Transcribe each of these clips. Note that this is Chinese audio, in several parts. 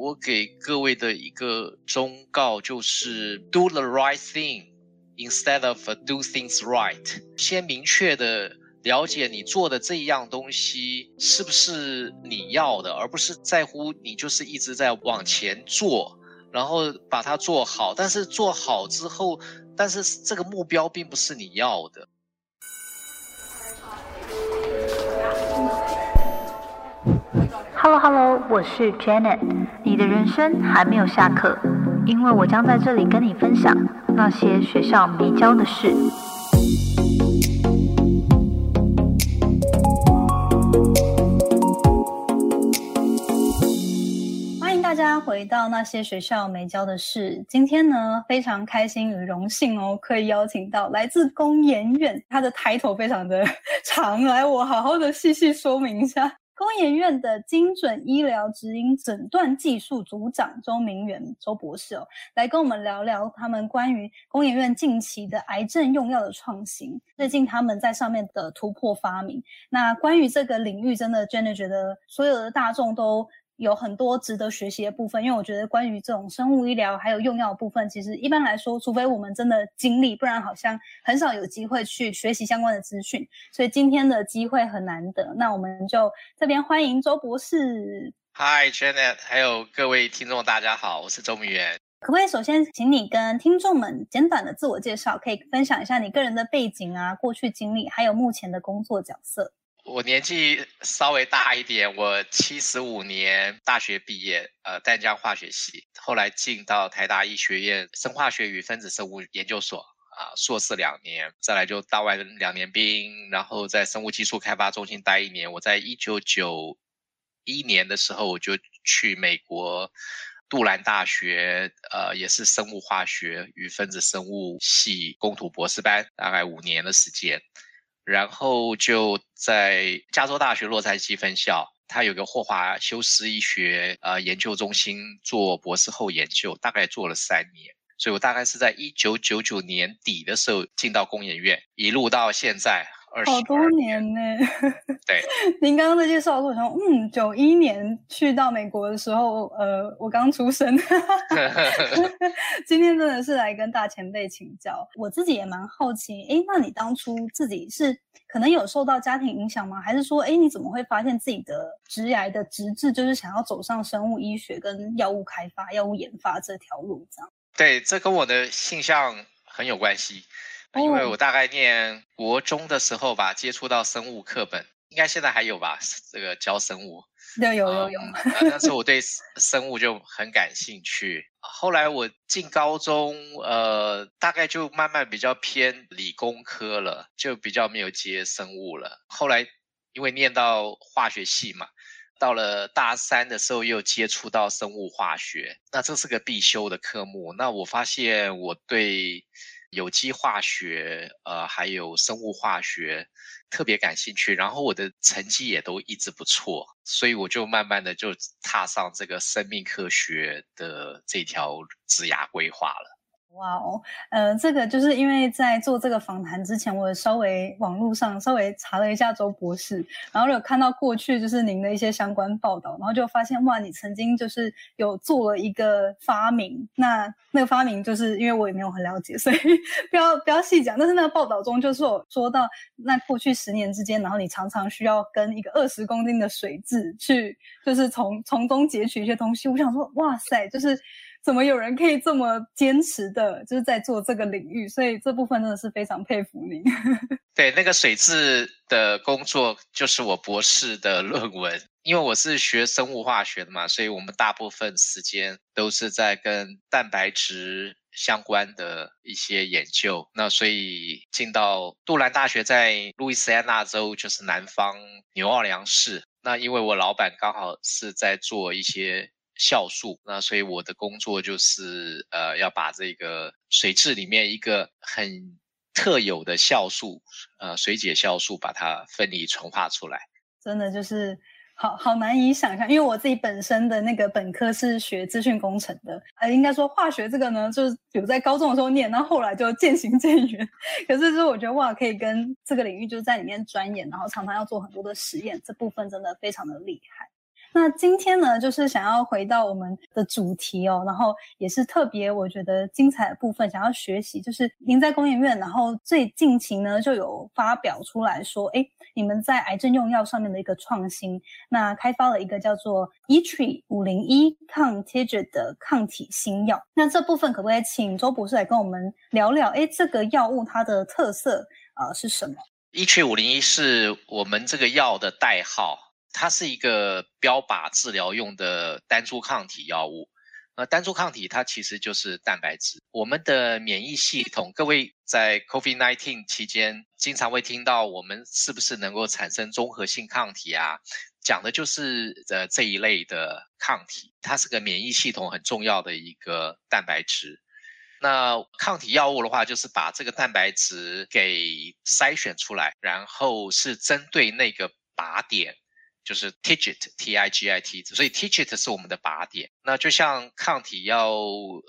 我给各位的一个忠告就是 do the right thing instead of do things right。先明确的了解你做的这一样东西是不是你要的，而不是在乎你就是一直在往前做，然后把它做好。但是做好之后，但是这个目标并不是你要的。Hello Hello，我是 Janet。你的人生还没有下课，因为我将在这里跟你分享那些学校没教的事。欢迎大家回到那些学校没教的事。今天呢，非常开心与荣幸哦，可以邀请到来自工研院，他的抬头非常的 长，来我好好的细细说明一下。工研院的精准医疗指引诊断技术组长周明远周博士哦，来跟我们聊聊他们关于工研院近期的癌症用药的创新，最近他们在上面的突破发明。那关于这个领域，真的真的觉得所有的大众都。有很多值得学习的部分，因为我觉得关于这种生物医疗还有用药部分，其实一般来说，除非我们真的经历，不然好像很少有机会去学习相关的资讯。所以今天的机会很难得，那我们就这边欢迎周博士。Hi Janet，还有各位听众，大家好，我是周明元。可不可以首先请你跟听众们简短的自我介绍，可以分享一下你个人的背景啊、过去经历，还有目前的工作角色？我年纪稍微大一点，我七十五年大学毕业，呃，淡江化学系，后来进到台大医学院生化学与分子生物研究所，啊，硕士两年，再来就大外两年兵，然后在生物技术开发中心待一年。我在一九九一年的时候，我就去美国杜兰大学，呃，也是生物化学与分子生物系攻读博士班，大概五年的时间。然后就在加州大学洛杉矶分校，他有个霍华休斯医学呃研究中心做博士后研究，大概做了三年。所以我大概是在一九九九年底的时候进到工研院，一路到现在。好多年呢，对。您刚刚的介绍的过程中，嗯，九一年去到美国的时候，呃，我刚出生。今天真的是来跟大前辈请教，我自己也蛮好奇，哎，那你当初自己是可能有受到家庭影响吗？还是说，哎，你怎么会发现自己的职涯的职志就是想要走上生物医学跟药物开发、药物研发这条路？这样？对，这跟我的性向很有关系。因为我大概念国中的时候吧，接触到生物课本，应该现在还有吧？这个教生物，有有有有。那时候我对生物就很感兴趣。后来我进高中，呃，大概就慢慢比较偏理工科了，就比较没有接生物了。后来因为念到化学系嘛，到了大三的时候又接触到生物化学，那这是个必修的科目。那我发现我对。有机化学，呃，还有生物化学，特别感兴趣。然后我的成绩也都一直不错，所以我就慢慢的就踏上这个生命科学的这条职涯规划了。哇哦，呃，这个就是因为在做这个访谈之前，我稍微网络上稍微查了一下周博士，然后有看到过去就是您的一些相关报道，然后就发现哇，你曾经就是有做了一个发明，那那个发明就是因为我也没有很了解，所以 不要不要细讲。但是那个报道中就是有说到，那过去十年之间，然后你常常需要跟一个二十公斤的水蛭去，就是从从中截取一些东西。我想说，哇塞，就是。怎么有人可以这么坚持的，就是在做这个领域？所以这部分真的是非常佩服您。对，那个水质的工作就是我博士的论文，因为我是学生物化学的嘛，所以我们大部分时间都是在跟蛋白质相关的一些研究。那所以进到杜兰大学，在路易斯安那州，就是南方牛奥良市。那因为我老板刚好是在做一些。酵素，那所以我的工作就是呃要把这个水质里面一个很特有的酵素，呃水解酵素把它分离纯化出来。真的就是好好难以想象，因为我自己本身的那个本科是学资讯工程的，呃应该说化学这个呢，就是有在高中的时候念，然后后来就渐行渐远。可是就是我觉得哇，可以跟这个领域就是在里面钻研，然后常常要做很多的实验，这部分真的非常的厉害。那今天呢，就是想要回到我们的主题哦，然后也是特别我觉得精彩的部分，想要学习，就是您在工研院，然后最近期呢就有发表出来说，哎，你们在癌症用药上面的一个创新，那开发了一个叫做 e t r e 五零一抗 TIGIT 的抗体新药。那这部分可不可以请周博士来跟我们聊聊？哎，这个药物它的特色呃是什么 e t r e 五零一是我们这个药的代号。它是一个标靶治疗用的单株抗体药物。那单株抗体它其实就是蛋白质。我们的免疫系统，各位在 COVID-19 期间经常会听到我们是不是能够产生综合性抗体啊？讲的就是呃这一类的抗体，它是个免疫系统很重要的一个蛋白质。那抗体药物的话，就是把这个蛋白质给筛选出来，然后是针对那个靶点。就是 TIGIT T I G I T，所以 TIGIT 是我们的靶点。那就像抗体要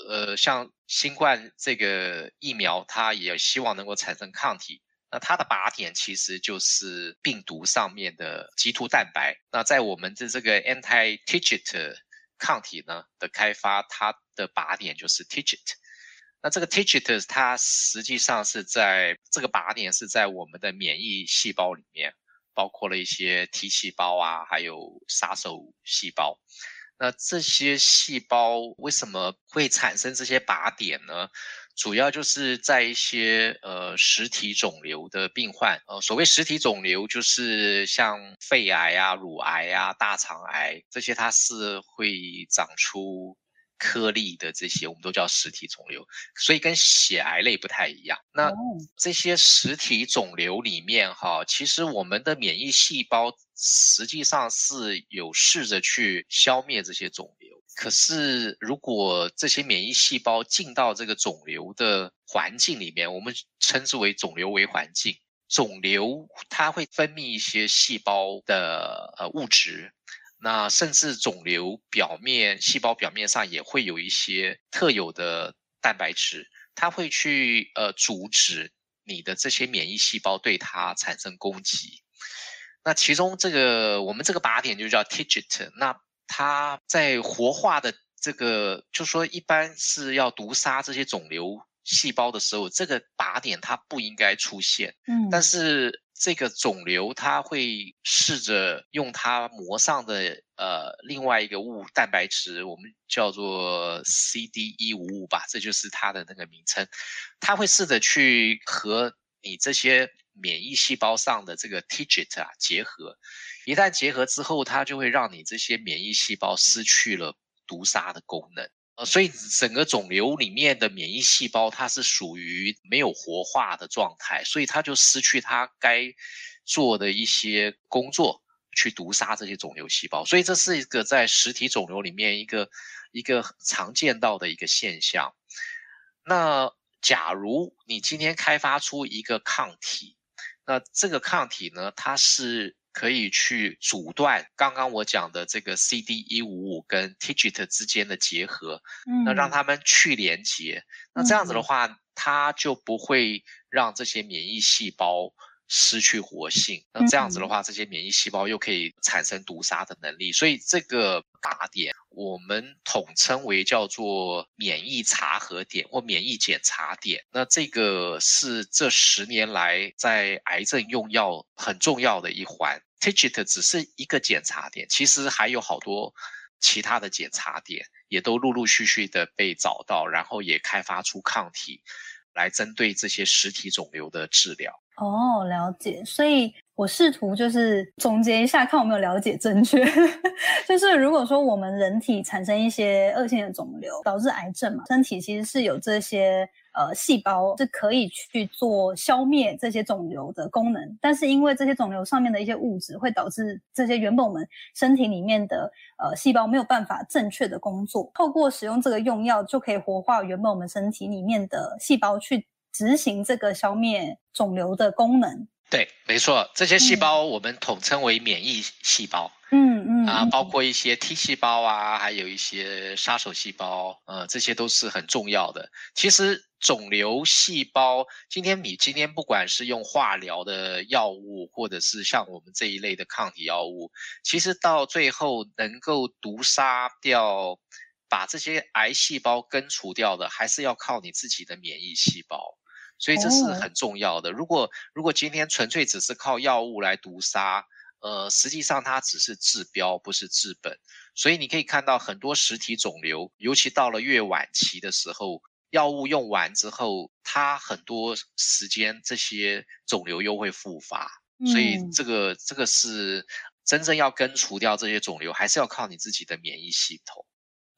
呃，像新冠这个疫苗，它也希望能够产生抗体。那它的靶点其实就是病毒上面的棘突蛋白。那在我们的这个 anti TIGIT 抗体呢的开发，它的靶点就是 TIGIT。那这个 TIGIT 它实际上是在这个靶点是在我们的免疫细胞里面。包括了一些 T 细胞啊，还有杀手细胞。那这些细胞为什么会产生这些靶点呢？主要就是在一些呃实体肿瘤的病患，呃，所谓实体肿瘤就是像肺癌啊、乳癌啊、大肠癌这些，它是会长出。颗粒的这些我们都叫实体肿瘤，所以跟血癌类不太一样。那这些实体肿瘤里面哈，其实我们的免疫细胞实际上是有试着去消灭这些肿瘤。可是如果这些免疫细胞进到这个肿瘤的环境里面，我们称之为肿瘤为环境，肿瘤它会分泌一些细胞的呃物质。那甚至肿瘤表面细胞表面上也会有一些特有的蛋白质，它会去呃阻止你的这些免疫细胞对它产生攻击。那其中这个我们这个靶点就叫 TIGIT，那它在活化的这个，就说一般是要毒杀这些肿瘤细胞的时候，这个靶点它不应该出现。嗯，但是。这个肿瘤它会试着用它膜上的呃另外一个物蛋白质，我们叫做 CD 一五五吧，这就是它的那个名称。它会试着去和你这些免疫细胞上的这个 TIGIT 啊结合，一旦结合之后，它就会让你这些免疫细胞失去了毒杀的功能。所以整个肿瘤里面的免疫细胞，它是属于没有活化的状态，所以它就失去它该做的一些工作，去毒杀这些肿瘤细胞。所以这是一个在实体肿瘤里面一个一个常见到的一个现象。那假如你今天开发出一个抗体，那这个抗体呢，它是。可以去阻断刚刚我讲的这个 CD 一五五跟 TIGIT 之间的结合，嗯，那让他们去连接，那这样子的话，它就不会让这些免疫细胞失去活性。那这样子的话，这些免疫细胞又可以产生毒杀的能力。所以这个靶点我们统称为叫做免疫查核点或免疫检查点。那这个是这十年来在癌症用药很重要的一环。TIGIT 只是一个检查点，其实还有好多其他的检查点，也都陆陆续续的被找到，然后也开发出抗体，来针对这些实体肿瘤的治疗。哦，了解。所以我试图就是总结一下，看有没有了解正确。就是如果说我们人体产生一些恶性的肿瘤，导致癌症嘛，身体其实是有这些。呃，细胞是可以去做消灭这些肿瘤的功能，但是因为这些肿瘤上面的一些物质会导致这些原本我们身体里面的呃细胞没有办法正确的工作。透过使用这个用药，就可以活化原本我们身体里面的细胞，去执行这个消灭肿瘤的功能。对，没错，这些细胞我们统称为免疫细胞。嗯嗯啊，包括一些 T 细胞啊，还有一些杀手细胞，呃，这些都是很重要的。其实肿瘤细胞，今天你今天不管是用化疗的药物，或者是像我们这一类的抗体药物，其实到最后能够毒杀掉，把这些癌细胞根除掉的，还是要靠你自己的免疫细胞。所以这是很重要的。如果如果今天纯粹只是靠药物来毒杀，呃，实际上它只是治标，不是治本。所以你可以看到很多实体肿瘤，尤其到了越晚期的时候，药物用完之后，它很多时间这些肿瘤又会复发。所以这个这个是真正要根除掉这些肿瘤，还是要靠你自己的免疫系统。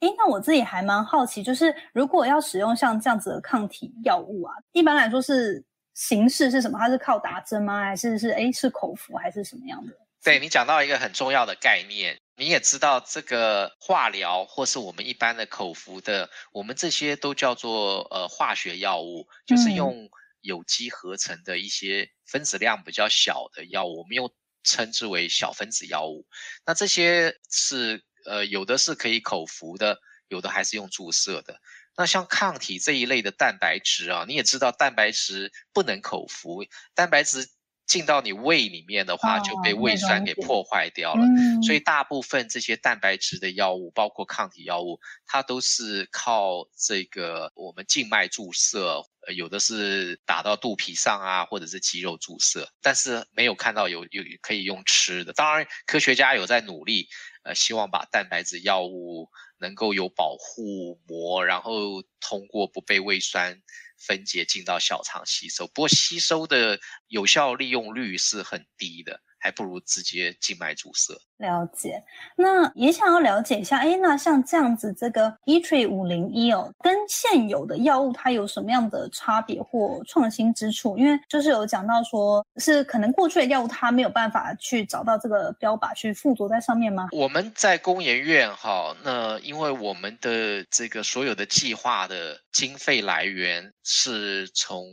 哎，那我自己还蛮好奇，就是如果要使用像这样子的抗体药物啊，一般来说是形式是什么？它是靠打针吗？还是是哎是口服还是什么样的？对你讲到一个很重要的概念，你也知道这个化疗或是我们一般的口服的，我们这些都叫做呃化学药物，就是用有机合成的一些分子量比较小的药物，我们又称之为小分子药物。那这些是。呃，有的是可以口服的，有的还是用注射的。那像抗体这一类的蛋白质啊，你也知道，蛋白质不能口服，蛋白质进到你胃里面的话，就被胃酸给破坏掉了。所以大部分这些蛋白质的药物，包括抗体药物，它都是靠这个我们静脉注射，有的是打到肚皮上啊，或者是肌肉注射，但是没有看到有有可以用吃的。当然，科学家有在努力。呃，希望把蛋白质药物能够有保护膜，然后通过不被胃酸分解进到小肠吸收。不过吸收的有效利用率是很低的。还不如直接静脉注射。了解，那也想要了解一下，哎，那像这样子，这个 e t r i 五零一哦，跟现有的药物它有什么样的差别或创新之处？因为就是有讲到说，是可能过去的药物它没有办法去找到这个标靶去附着在上面吗？我们在工研院哈，那因为我们的这个所有的计划的经费来源是从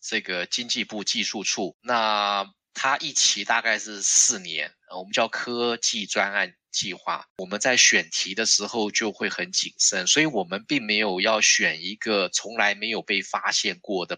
这个经济部技术处那。它一期大概是四年，我们叫科技专案计划。我们在选题的时候就会很谨慎，所以我们并没有要选一个从来没有被发现过的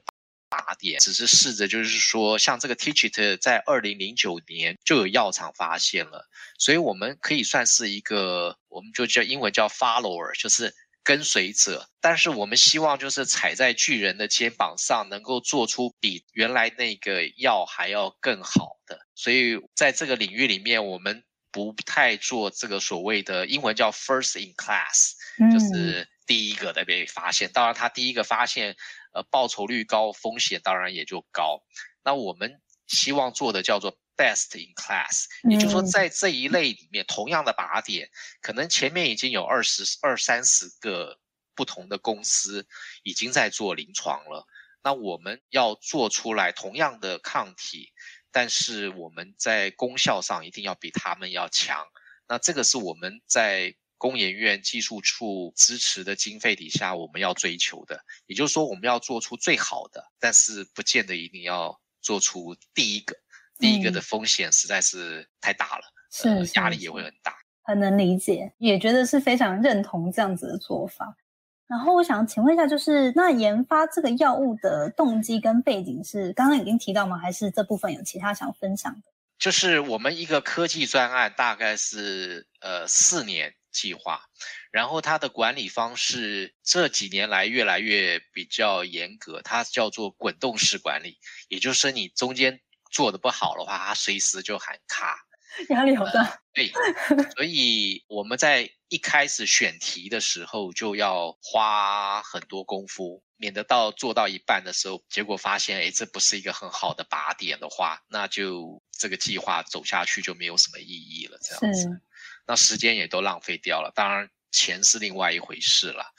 靶点，只是试着就是说，像这个 TIGIT 在二零零九年就有药厂发现了，所以我们可以算是一个，我们就叫英文叫 follower，就是。跟随者，但是我们希望就是踩在巨人的肩膀上，能够做出比原来那个药还要更好的。所以在这个领域里面，我们不太做这个所谓的英文叫 first in class，就是第一个的被发现。当然，他第一个发现，呃，报酬率高，风险当然也就高。那我们希望做的叫做。Best in class，也就是说，在这一类里面，同样的靶点，可能前面已经有二十二三十个不同的公司已经在做临床了。那我们要做出来同样的抗体，但是我们在功效上一定要比他们要强。那这个是我们在工研院技术处支持的经费底下，我们要追求的。也就是说，我们要做出最好的，但是不见得一定要做出第一个。第一个的风险实在是太大了，是压力也会很大，很能理解，也觉得是非常认同这样子的做法。然后我想请问一下，就是那研发这个药物的动机跟背景是刚刚已经提到吗？还是这部分有其他想分享的？就是我们一个科技专案大概是呃四年计划，然后它的管理方式这几年来越来越比较严格，它叫做滚动式管理，也就是你中间。做的不好的话，他随时就喊卡，压力好大。对，所以我们在一开始选题的时候就要花很多功夫，免得到做到一半的时候，结果发现，哎，这不是一个很好的靶点的话，那就这个计划走下去就没有什么意义了。这样子，那时间也都浪费掉了，当然钱是另外一回事了。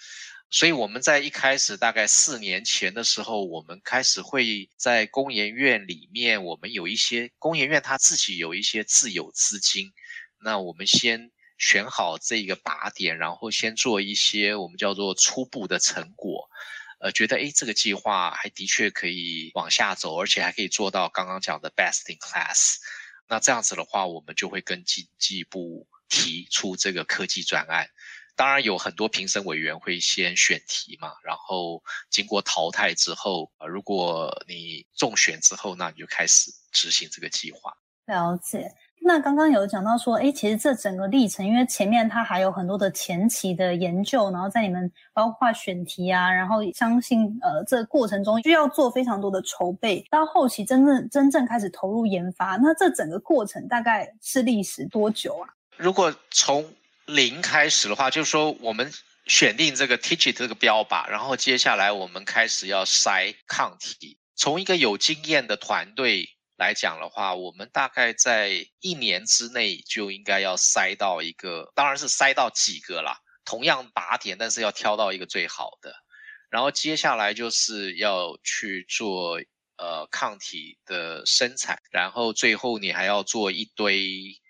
所以我们在一开始大概四年前的时候，我们开始会在工研院里面，我们有一些工研院他自己有一些自有资金，那我们先选好这个靶点，然后先做一些我们叫做初步的成果，呃，觉得诶这个计划还的确可以往下走，而且还可以做到刚刚讲的 best in class。那这样子的话，我们就会跟经济部提出这个科技专案。当然有很多评审委员会先选题嘛，然后经过淘汰之后，呃，如果你中选之后，那你就开始执行这个计划。了解。那刚刚有讲到说，哎，其实这整个历程，因为前面它还有很多的前期的研究，然后在你们包括选题啊，然后相信呃这过程中需要做非常多的筹备，到后期真正真正开始投入研发，那这整个过程大概是历时多久啊？如果从零开始的话，就是说我们选定这个 TIGIT 这个标靶，然后接下来我们开始要筛抗体。从一个有经验的团队来讲的话，我们大概在一年之内就应该要筛到一个，当然是筛到几个啦，同样靶点，但是要挑到一个最好的。然后接下来就是要去做呃抗体的生产，然后最后你还要做一堆。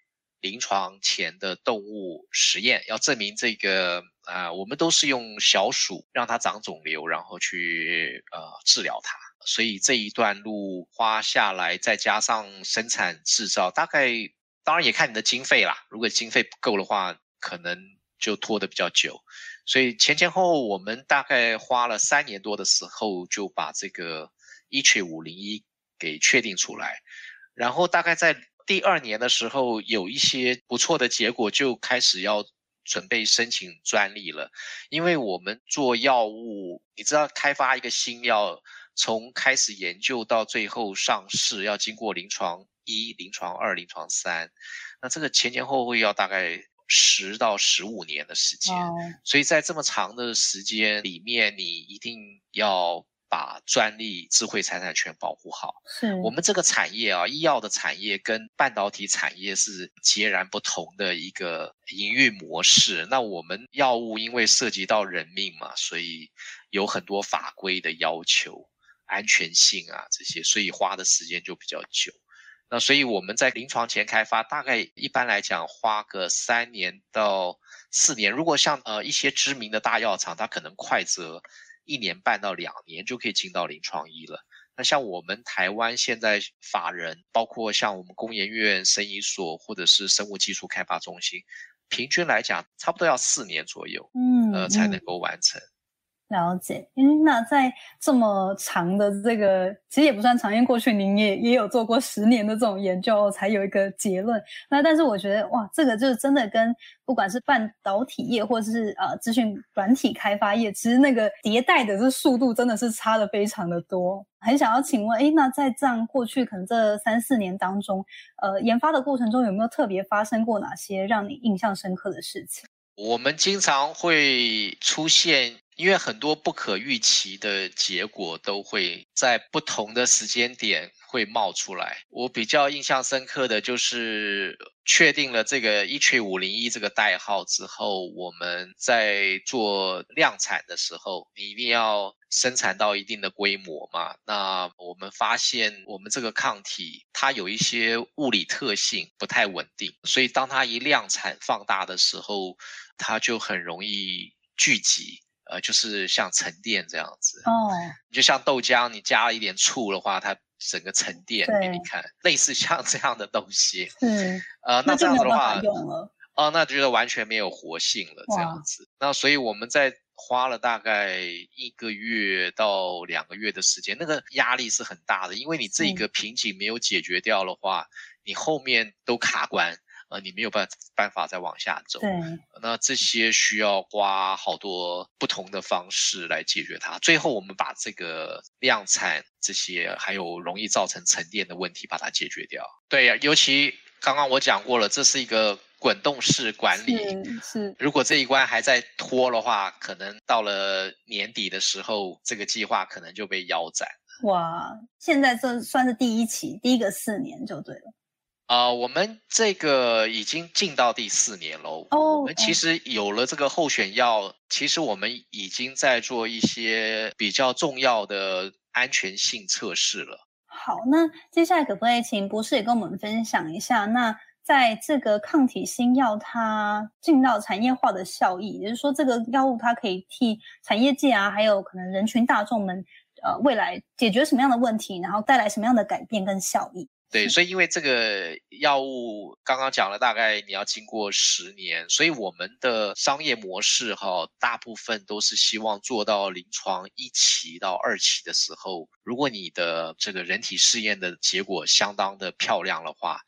临床前的动物实验要证明这个啊，我们都是用小鼠让它长肿瘤，然后去呃治疗它，所以这一段路花下来，再加上生产制造，大概当然也看你的经费啦。如果经费不够的话，可能就拖得比较久。所以前前后后我们大概花了三年多的时候，就把这个一曲五零一给确定出来，然后大概在。第二年的时候，有一些不错的结果，就开始要准备申请专利了。因为我们做药物，你知道，开发一个新药，从开始研究到最后上市，要经过临床一、临床二、临床三，那这个前前后后要大概十到十五年的时间。所以在这么长的时间里面，你一定要。把专利、智慧财产权保护好。是我们这个产业啊，医药的产业跟半导体产业是截然不同的一个营运模式。那我们药物因为涉及到人命嘛，所以有很多法规的要求、安全性啊这些，所以花的时间就比较久。那所以我们在临床前开发，大概一般来讲花个三年到四年。如果像呃一些知名的大药厂，它可能快则。一年半到两年就可以进到临床医了。那像我们台湾现在法人，包括像我们工研院生医所或者是生物技术开发中心，平均来讲差不多要四年左右，嗯，呃，才能够完成。了解，嗯，那在这么长的这个，其实也不算长，因为过去您也也有做过十年的这种研究，才有一个结论。那但是我觉得，哇，这个就是真的跟不管是半导体业或者是呃资讯软体开发业，其实那个迭代的这速度真的是差的非常的多。很想要请问，哎，那在这样过去可能这三四年当中，呃，研发的过程中有没有特别发生过哪些让你印象深刻的事情？我们经常会出现。因为很多不可预期的结果都会在不同的时间点会冒出来。我比较印象深刻的就是确定了这个一曲五零一这个代号之后，我们在做量产的时候，你一定要生产到一定的规模嘛。那我们发现我们这个抗体它有一些物理特性不太稳定，所以当它一量产放大的时候，它就很容易聚集。呃，就是像沉淀这样子哦，你就像豆浆，你加了一点醋的话，它整个沉淀给你看，类似像这样的东西。嗯，呃，那这样子的话，哦，那觉得完全没有活性了，这样子。那所以我们在花了大概一个月到两个月的时间，那个压力是很大的，因为你这个瓶颈没有解决掉的话，你后面都卡关。呃，你没有办办法再往下走。对，那这些需要花好多不同的方式来解决它。最后，我们把这个量产这些还有容易造成沉淀的问题把它解决掉。对呀，尤其刚刚我讲过了，这是一个滚动式管理。是。如果这一关还在拖的话，可能到了年底的时候，这个计划可能就被腰斩。哇，现在这算是第一期，第一个四年就对了。啊，我们这个已经进到第四年喽。哦，我们其实有了这个候选药，其实我们已经在做一些比较重要的安全性测试了。好，那接下来可不可以请博士也跟我们分享一下？那在这个抗体新药它进到产业化的效益，也就是说，这个药物它可以替产业界啊，还有可能人群大众们，呃，未来解决什么样的问题，然后带来什么样的改变跟效益？对，所以因为这个药物刚刚讲了，大概你要经过十年，所以我们的商业模式哈，大部分都是希望做到临床一期到二期的时候，如果你的这个人体试验的结果相当的漂亮的话，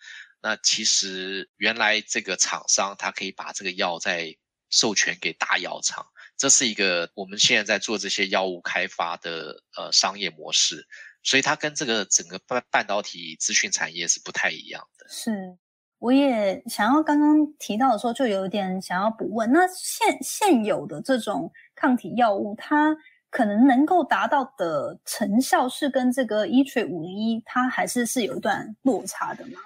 那其实原来这个厂商他可以把这个药再授权给大药厂，这是一个我们现在在做这些药物开发的呃商业模式。所以它跟这个整个半半导体资讯产业是不太一样的。是，我也想要刚刚提到的时候，就有点想要补问，那现现有的这种抗体药物，它可能能够达到的成效是跟这个一锤五零一，它还是是有一段落差的吗？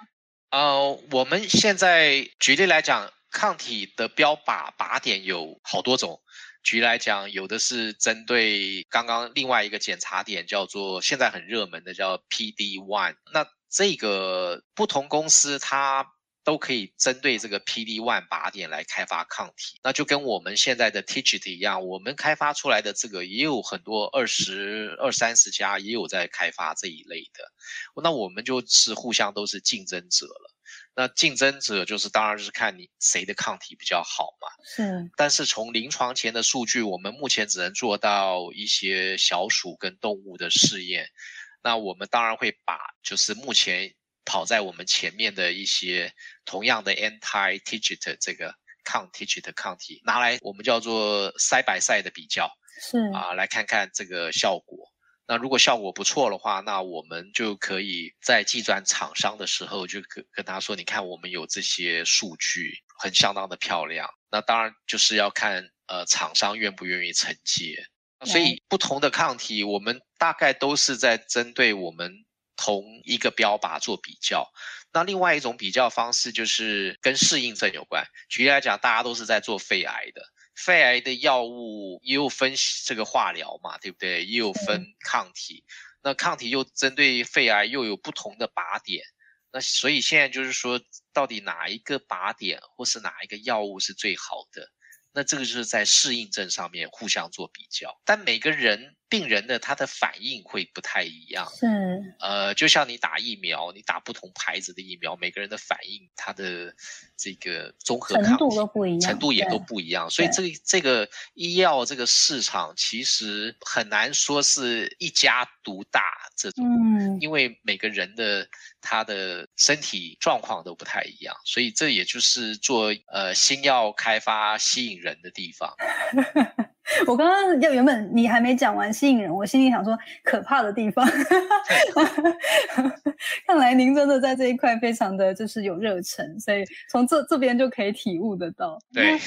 呃，我们现在举例来讲，抗体的标靶靶点有好多种。举例来讲，有的是针对刚刚另外一个检查点，叫做现在很热门的叫 PD one。那这个不同公司它都可以针对这个 PD one 靶点来开发抗体。那就跟我们现在的 TIGIT 一样，我们开发出来的这个也有很多二十二三十家也有在开发这一类的。那我们就是互相都是竞争者了。那竞争者就是当然是看你谁的抗体比较好嘛。是。但是从临床前的数据，我们目前只能做到一些小鼠跟动物的试验。那我们当然会把就是目前跑在我们前面的一些同样的 anti TIGIT 这个抗 TIGIT 抗体拿来，我们叫做 side by side 的比较。是。啊，来看看这个效果。那如果效果不错的话，那我们就可以在计转厂商的时候，就跟跟他说，你看我们有这些数据，很相当的漂亮。那当然就是要看呃厂商愿不愿意承接。所以不同的抗体，我们大概都是在针对我们同一个标靶做比较。那另外一种比较方式就是跟适应症有关。举例来讲，大家都是在做肺癌的。肺癌的药物也有分这个化疗嘛，对不对？也有分抗体，那抗体又针对肺癌又有不同的靶点，那所以现在就是说，到底哪一个靶点或是哪一个药物是最好的？那这个就是在适应症上面互相做比较，但每个人。病人的他的反应会不太一样，是，呃，就像你打疫苗，你打不同牌子的疫苗，每个人的反应，他的这个综合程度都不一样，程度也都不一样，所以这个这个医药这个市场其实很难说是一家独大这种，嗯，因为每个人的他的身体状况都不太一样，所以这也就是做呃新药开发吸引人的地方。我刚刚要原本你还没讲完吸引人，我心里想说可怕的地方。看来您真的在这一块非常的就是有热忱，所以从这这边就可以体悟得到。对，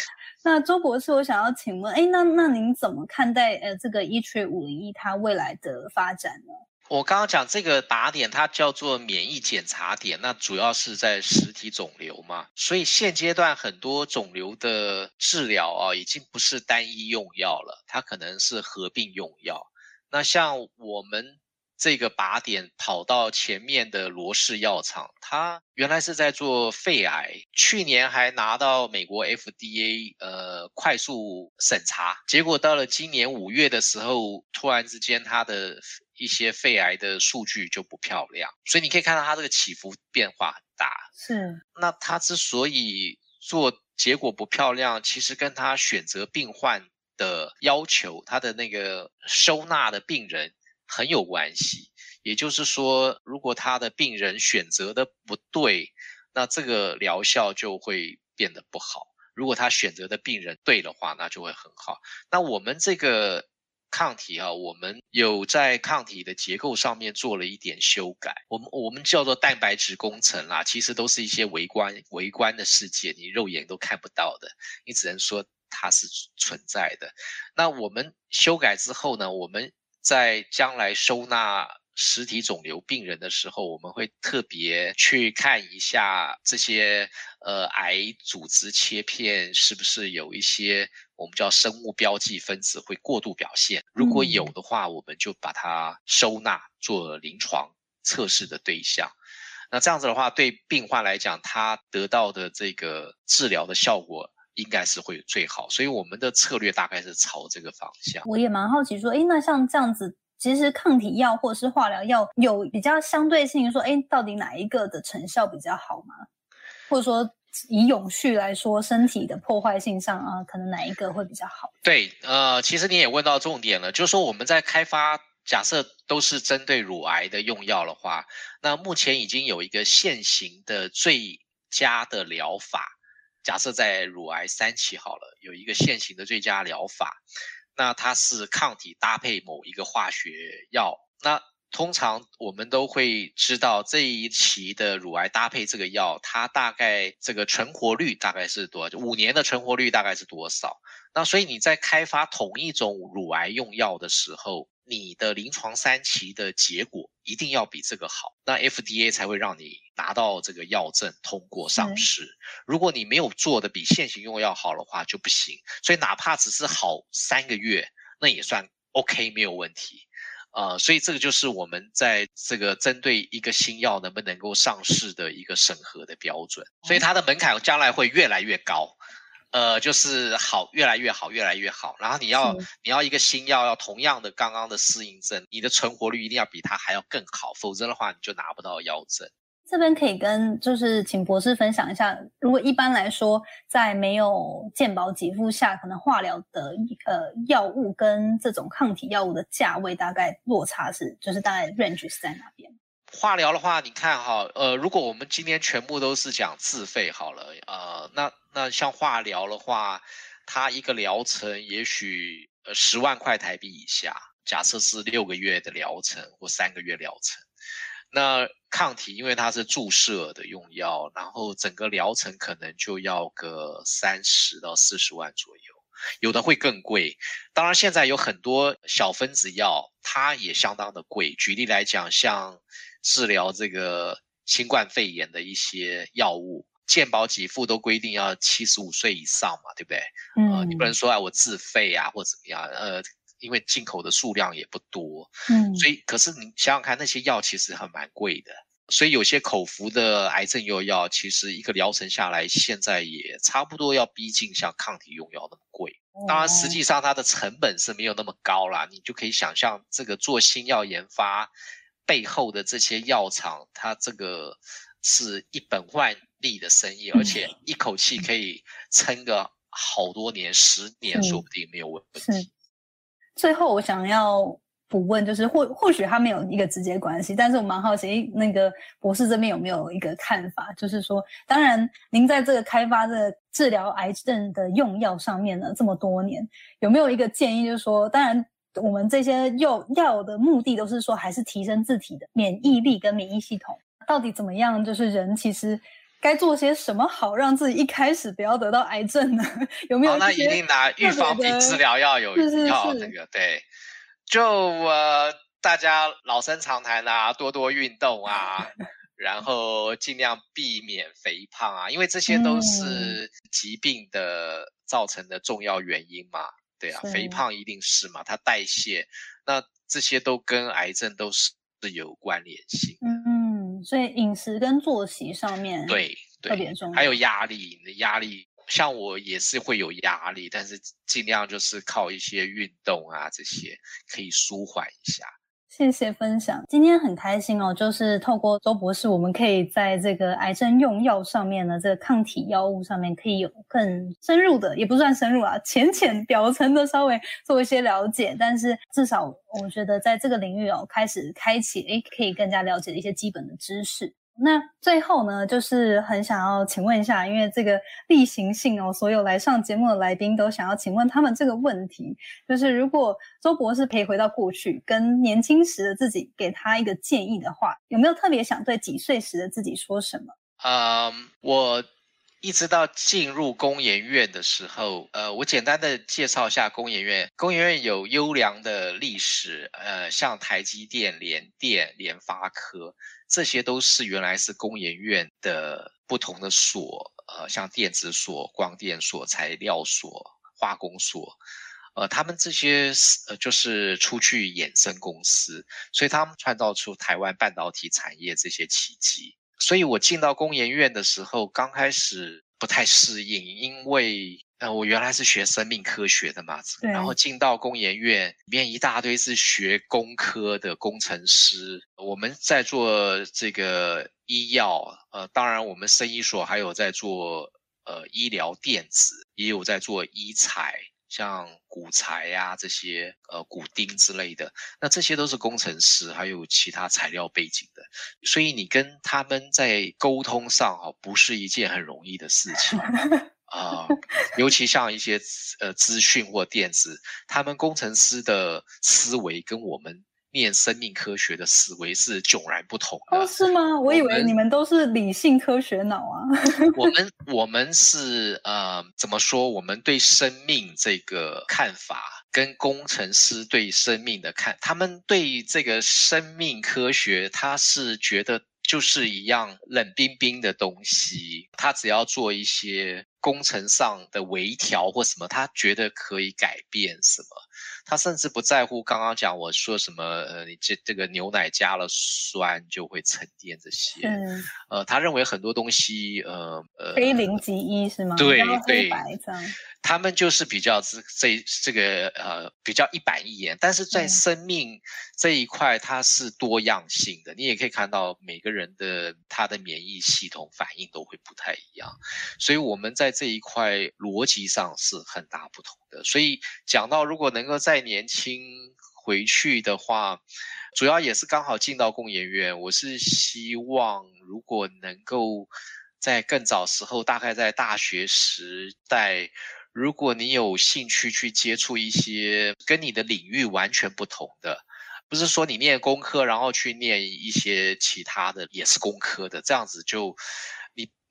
那周博士，我想要请问，哎，那那您怎么看待呃这个 e t r 五零一它未来的发展呢？我刚刚讲这个打点，它叫做免疫检查点，那主要是在实体肿瘤嘛，所以现阶段很多肿瘤的治疗啊，已经不是单一用药了，它可能是合并用药。那像我们这个靶点跑到前面的罗氏药厂，它原来是在做肺癌，去年还拿到美国 FDA 呃快速审查，结果到了今年五月的时候，突然之间它的。一些肺癌的数据就不漂亮，所以你可以看到它这个起伏变化很大。是，那它之所以做结果不漂亮，其实跟他选择病患的要求，他的那个收纳的病人很有关系。也就是说，如果他的病人选择的不对，那这个疗效就会变得不好；如果他选择的病人对的话，那就会很好。那我们这个。抗体啊，我们有在抗体的结构上面做了一点修改，我们我们叫做蛋白质工程啦，其实都是一些微观微观的世界，你肉眼都看不到的，你只能说它是存在的。那我们修改之后呢，我们在将来收纳实体肿瘤病人的时候，我们会特别去看一下这些呃癌组织切片是不是有一些。我们叫生物标记分子会过度表现，如果有的话，我们就把它收纳做临床测试的对象。那这样子的话，对病患来讲，他得到的这个治疗的效果应该是会最好。所以我们的策略大概是朝这个方向。我也蛮好奇，说，哎，那像这样子其实抗体药或者是化疗药有比较相对性，说，哎，到底哪一个的成效比较好吗？或者说以永续来说，身体的破坏性上啊，可能哪一个会比较好？对，呃，其实你也问到重点了，就是说我们在开发，假设都是针对乳癌的用药的话，那目前已经有一个现行的最佳的疗法。假设在乳癌三期好了，有一个现行的最佳疗法，那它是抗体搭配某一个化学药。那通常我们都会知道这一期的乳癌搭配这个药，它大概这个存活率大概是多少？五年的存活率大概是多少？那所以你在开发同一种乳癌用药的时候。你的临床三期的结果一定要比这个好，那 FDA 才会让你拿到这个药证通过上市。如果你没有做的比现行用药好的话就不行。所以哪怕只是好三个月，那也算 OK 没有问题。呃，所以这个就是我们在这个针对一个新药能不能够上市的一个审核的标准。所以它的门槛将来会越来越高。呃，就是好，越来越好，越来越好。然后你要你要一个新药，要同样的刚刚的适应症，你的存活率一定要比它还要更好，否则的话你就拿不到药证。这边可以跟就是请博士分享一下，如果一般来说在没有健保给付下，可能化疗的呃药物跟这种抗体药物的价位大概落差是，就是大概 range 是在哪边？化疗的话，你看哈，呃，如果我们今天全部都是讲自费好了，呃，那那像化疗的话，它一个疗程也许呃十万块台币以下，假设是六个月的疗程或三个月疗程，那抗体因为它是注射的用药，然后整个疗程可能就要个三十到四十万左右，有的会更贵。当然现在有很多小分子药，它也相当的贵。举例来讲，像治疗这个新冠肺炎的一些药物，健保给付都规定要七十五岁以上嘛，对不对？嗯，你不能说啊我自费啊或怎么样，呃，因为进口的数量也不多，嗯，所以可是你想想看，那些药其实还蛮贵的，所以有些口服的癌症用药，其实一个疗程下来，现在也差不多要逼近像抗体用药那么贵。当然，实际上它的成本是没有那么高啦，你就可以想象这个做新药研发。背后的这些药厂，它这个是一本万利的生意，而且一口气可以撑个好多年，十年说不定没有问题。最后，我想要补问，就是或或许它没有一个直接关系，但是我蛮好奇，那个博士这边有没有一个看法？就是说，当然，您在这个开发的治疗癌症的用药上面呢，这么多年，有没有一个建议？就是说，当然。我们这些药药的目的都是说，还是提升自体的免疫力跟免疫系统。到底怎么样？就是人其实该做些什么好，让自己一开始不要得到癌症呢？有没有？那一定拿预防比治疗要有要那个对。就呃，大家老生常谈啊，多多运动啊，然后尽量避免肥胖啊，因为这些都是疾病的造成的重要原因嘛。对啊，肥胖一定是嘛，它代谢，那这些都跟癌症都是是有关联性。嗯，所以饮食跟作息上面对特别重要，还有压力，你的压力，像我也是会有压力，但是尽量就是靠一些运动啊这些可以舒缓一下。谢谢分享，今天很开心哦，就是透过周博士，我们可以在这个癌症用药上面呢，这个抗体药物上面可以有更深入的，也不算深入啊，浅浅表层的稍微做一些了解，但是至少我觉得在这个领域哦，开始开启，诶，可以更加了解一些基本的知识。那最后呢，就是很想要请问一下，因为这个例行性哦，所有来上节目的来宾都想要请问他们这个问题，就是如果周博士可以回到过去，跟年轻时的自己给他一个建议的话，有没有特别想对几岁时的自己说什么？嗯，我一直到进入工研院的时候，呃，我简单的介绍一下工研院。工研院有优良的历史，呃，像台积电、联电、联发科。这些都是原来是工研院的不同的所，呃，像电子所、光电所、材料所、化工所，呃，他们这些是呃就是出去衍生公司，所以他们创造出台湾半导体产业这些奇迹。所以我进到工研院的时候，刚开始不太适应，因为呃，我原来是学生命科学的嘛，然后进到工研院，里面一大堆是学工科的工程师。我们在做这个医药，呃，当然我们生医所还有在做呃医疗电子，也有在做医材，像骨材呀、这些呃骨钉之类的。那这些都是工程师，还有其他材料背景的，所以你跟他们在沟通上哈、不是一件很容易的事情。啊、尤其像一些呃资讯或电子，他们工程师的思维跟我们念生命科学的思维是迥然不同的。哦，是吗？我以为你们都是理性科学脑啊。我们 我们是呃怎么说？我们对生命这个看法，跟工程师对生命的看，他们对这个生命科学，他是觉得就是一样冷冰冰的东西，他只要做一些工程上的微调或什么，他觉得可以改变什么。他甚至不在乎刚刚讲我说什么，呃，你这这个牛奶加了酸就会沉淀这些，嗯，呃，他认为很多东西，呃呃，非零即一是吗？对对。他们就是比较这这这个呃比较一板一眼，但是在嗯生命这一块，它是多样性的。你也可以看到每个人的他的免疫系统反应都会不太一样，所以我们在这一块逻辑上是很大不同所以讲到如果能够再年轻回去的话，主要也是刚好进到工研院，我是希望如果能够在更早时候，大概在大学时代。如果你有兴趣去接触一些跟你的领域完全不同的，不是说你念工科，然后去念一些其他的也是工科的，这样子就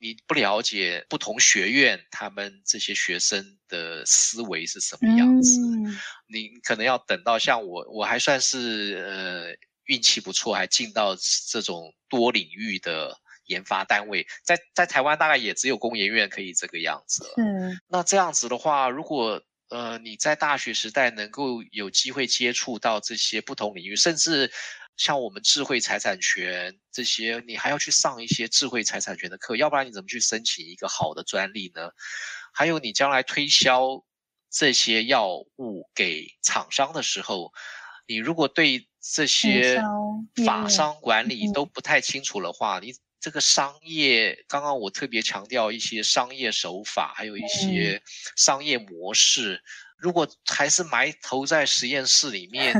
你你不了解不同学院他们这些学生的思维是什么样子，嗯你可能要等到像我，我还算是呃运气不错，还进到这种多领域的研发单位，在在台湾大概也只有工研院可以这个样子了。嗯那这样子的话，如果呃你在大学时代能够有机会接触到这些不同领域，甚至像我们智慧财产权这些，你还要去上一些智慧财产权的课，要不然你怎么去申请一个好的专利呢？还有你将来推销这些药物给厂商的时候，你如果对这些法商管理嗯都不太清楚的话，你这个商业，刚刚我特别强调一些商业手法，还有一些商业模式，如果还是埋头在实验室里面，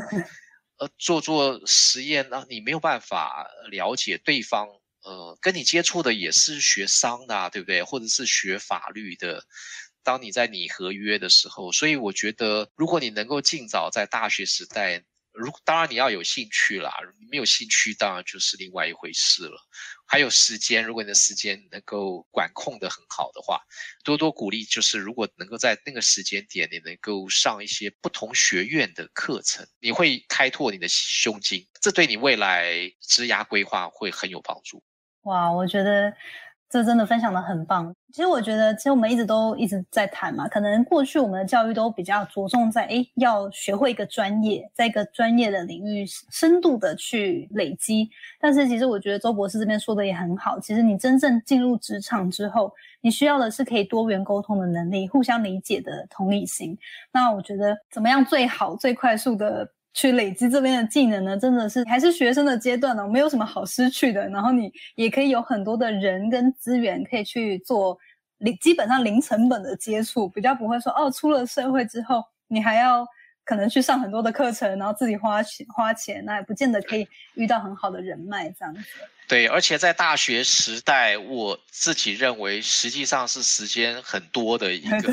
呃，做做实验，那你没有办法了解对方。呃，跟你接触的也是学商的、啊，对不对？或者是学法律的。当你在拟合约的时候，所以我觉得，如果你能够尽早在大学时代，如当然你要有兴趣啦，你没有兴趣当然就是另外一回事了。还有时间，如果你的时间能够管控的很好的话，多多鼓励，就是如果能够在那个时间点，你能够上一些不同学院的课程，你会开拓你的胸襟，这对你未来职涯规划会很有帮助。哇，我觉得这真的分享的很棒。其实我觉得，其实我们一直都一直在谈嘛，可能过去我们的教育都比较着重在，诶，要学会一个专业，在一个专业的领域深度的去累积。但是其实我觉得周博士这边说的也很好，其实你真正进入职场之后，你需要的是可以多元沟通的能力，互相理解的同理心。那我觉得怎么样最好、最快速的去累积这边的技能呢？真的是还是学生的阶段呢，没有什么好失去的。然后你也可以有很多的人跟资源可以去做零，基本上零成本的接触，比较不会说哦，出了社会之后你还要可能去上很多的课程，然后自己花钱花钱，那也不见得可以遇到很好的人脉这样子。对，而且在大学时代，我自己认为实际上是时间很多的一个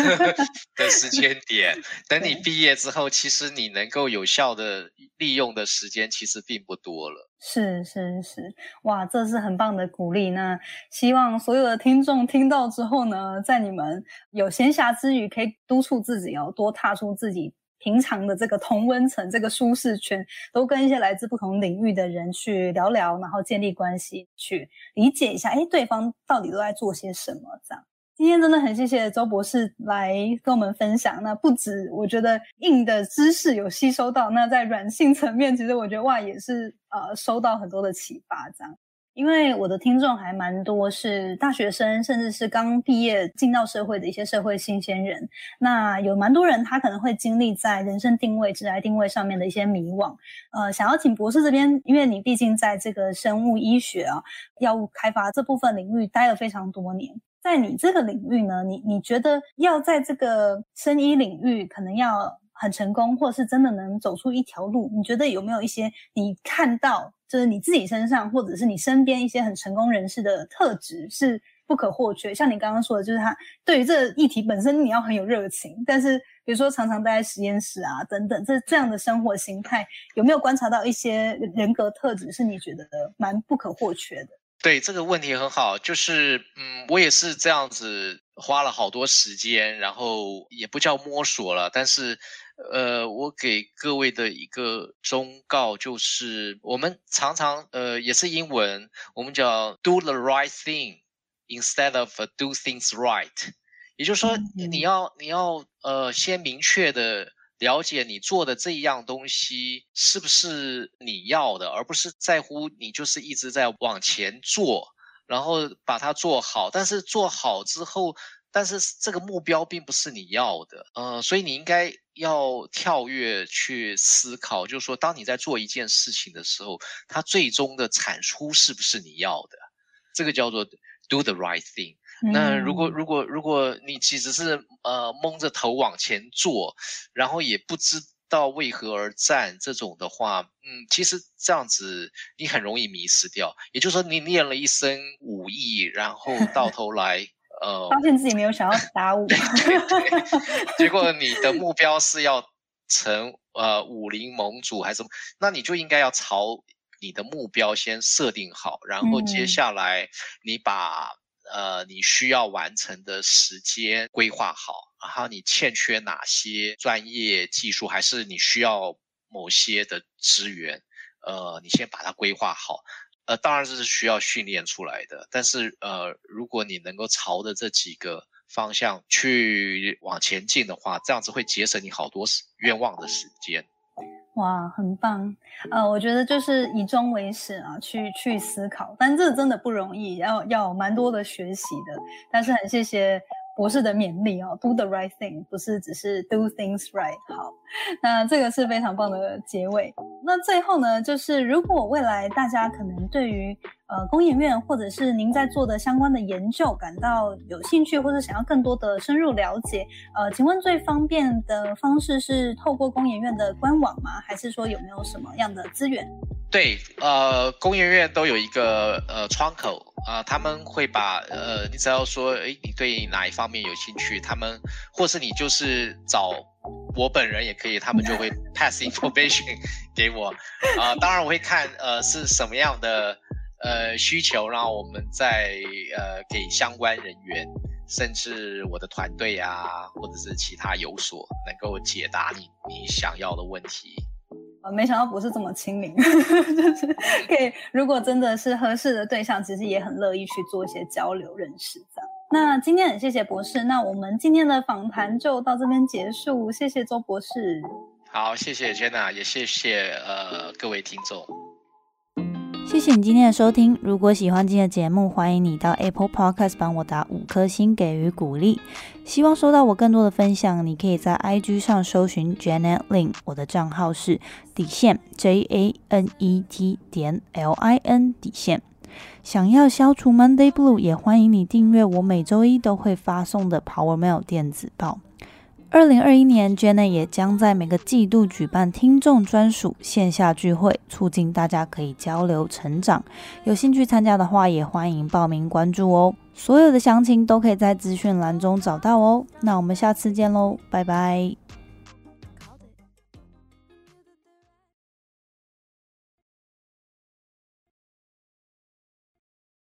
的时间点。等你毕业之后，其实你能够有效的利用的时间其实并不多了。是是是，哇，这是很棒的鼓励。那希望所有的听众听到之后呢，在你们有闲暇之余，可以督促自己哦，多踏出自己平常的这个同温层、这个舒适圈，都跟一些来自不同领域的人去聊聊，然后建立关系，去理解一下，哎，对方到底都在做些什么，这样。今天真的很谢谢周博士来跟我们分享。那不止我觉得硬的知识有吸收到，那在软性层面，其实我觉得哇也是呃收到很多的启发。这样，因为我的听众还蛮多是大学生，甚至是刚毕业进到社会的一些社会新鲜人。那有蛮多人他可能会经历在人生定位、职业定位上面的一些迷惘。呃，想要请博士这边，因为你毕竟在这个生物医学啊、药物开发这部分领域待了非常多年，在你这个领域呢，你你觉得要在这个生医领域可能要很成功，或是真的能走出一条路，你觉得有没有一些你看到？就是你自己身上，或者是你身边一些很成功人士的特质是不可或缺。像你刚刚说的，就是他对于这个议题本身你要很有热情，但是比如说常常待在实验室啊等等，这这样的生活形态，有没有观察到一些人格特质是你觉得蛮不可或缺的？对这个问题很好，就是嗯，我也是这样子花了好多时间，然后也不叫摸索了，但是。呃，我给各位的一个忠告就是，我们常常呃也是英文，我们叫 do the right thing instead of do things right，也就是说，你要你要呃先明确的了解你做的这一样东西是不是你要的，而不是在乎你就是一直在往前做，然后把它做好，但是做好之后。但是这个目标并不是你要的，呃，所以你应该要跳跃去思考，就是说，当你在做一件事情的时候，它最终的产出是不是你要的？这个叫做 do the right thing。那如果如果如果你其实是呃蒙着头往前做，然后也不知道为何而战这种的话，嗯，其实这样子你很容易迷失掉。也就是说，你练了一身武艺，然后到 头来。呃，发现自己没有想要打武 结果你的目标是要成呃武林盟主还是什么？那你就应该要朝你的目标先设定好，然后接下来你把呃你需要完成的时间规划好，然后你欠缺哪些专业技术，还是你需要某些的资源，呃，你先把它规划好。呃，当然这是需要训练出来的，但是呃，如果你能够朝着这几个方向去往前进的话，这样子会节省你好多时冤枉的时间。哇，很棒！呃，我觉得就是以终为始啊，去去思考，但这真的不容易，要要蛮多的学习的。但是很谢谢。博士的勉励哦，do the right thing，不是只是 do things right。好，那这个是非常棒的结尾。那最后呢，就是如果未来大家可能对于呃工研院或者是您在做的相关的研究感到有兴趣，或者想要更多的深入了解，呃，请问最方便的方式是透过工研院的官网吗？还是说有没有什么样的资源？对，呃，工研院都有一个呃窗口。啊，他们会把呃，你只要说，哎，你对哪一方面有兴趣，他们，或是你就是找我本人也可以，他们就会 pass information 给我。啊，当然我会看，呃，是什么样的呃需求，然后我们再呃给相关人员，甚至我的团队啊，或者是其他有所能够解答你你想要的问题。没想到不是这么亲民，就是可以。如果真的是合适的对象，其实也很乐意去做一些交流认识。那今天很谢谢博士，那我们今天的访谈就到这边结束。谢谢周博士。好，谢谢 Jenna，也谢谢呃各位听众。谢谢你今天的收听。如果喜欢今天的节目，欢迎你到 Apple Podcast 帮我打五颗星给予鼓励。希望收到我更多的分享，你可以在 IG 上搜寻 Janet Lin，我的账号是底线 J A N E T 点 L I N 底线。想要消除 Monday Blue，也欢迎你订阅我每周一都会发送的 Power Mail 电子报。二零二一年，Jenna 也将在每个季度举办听众专属线下聚会，促进大家可以交流成长。有兴趣参加的话，也欢迎报名关注哦。所有的详情都可以在资讯栏中找到哦。那我们下次见喽，拜拜。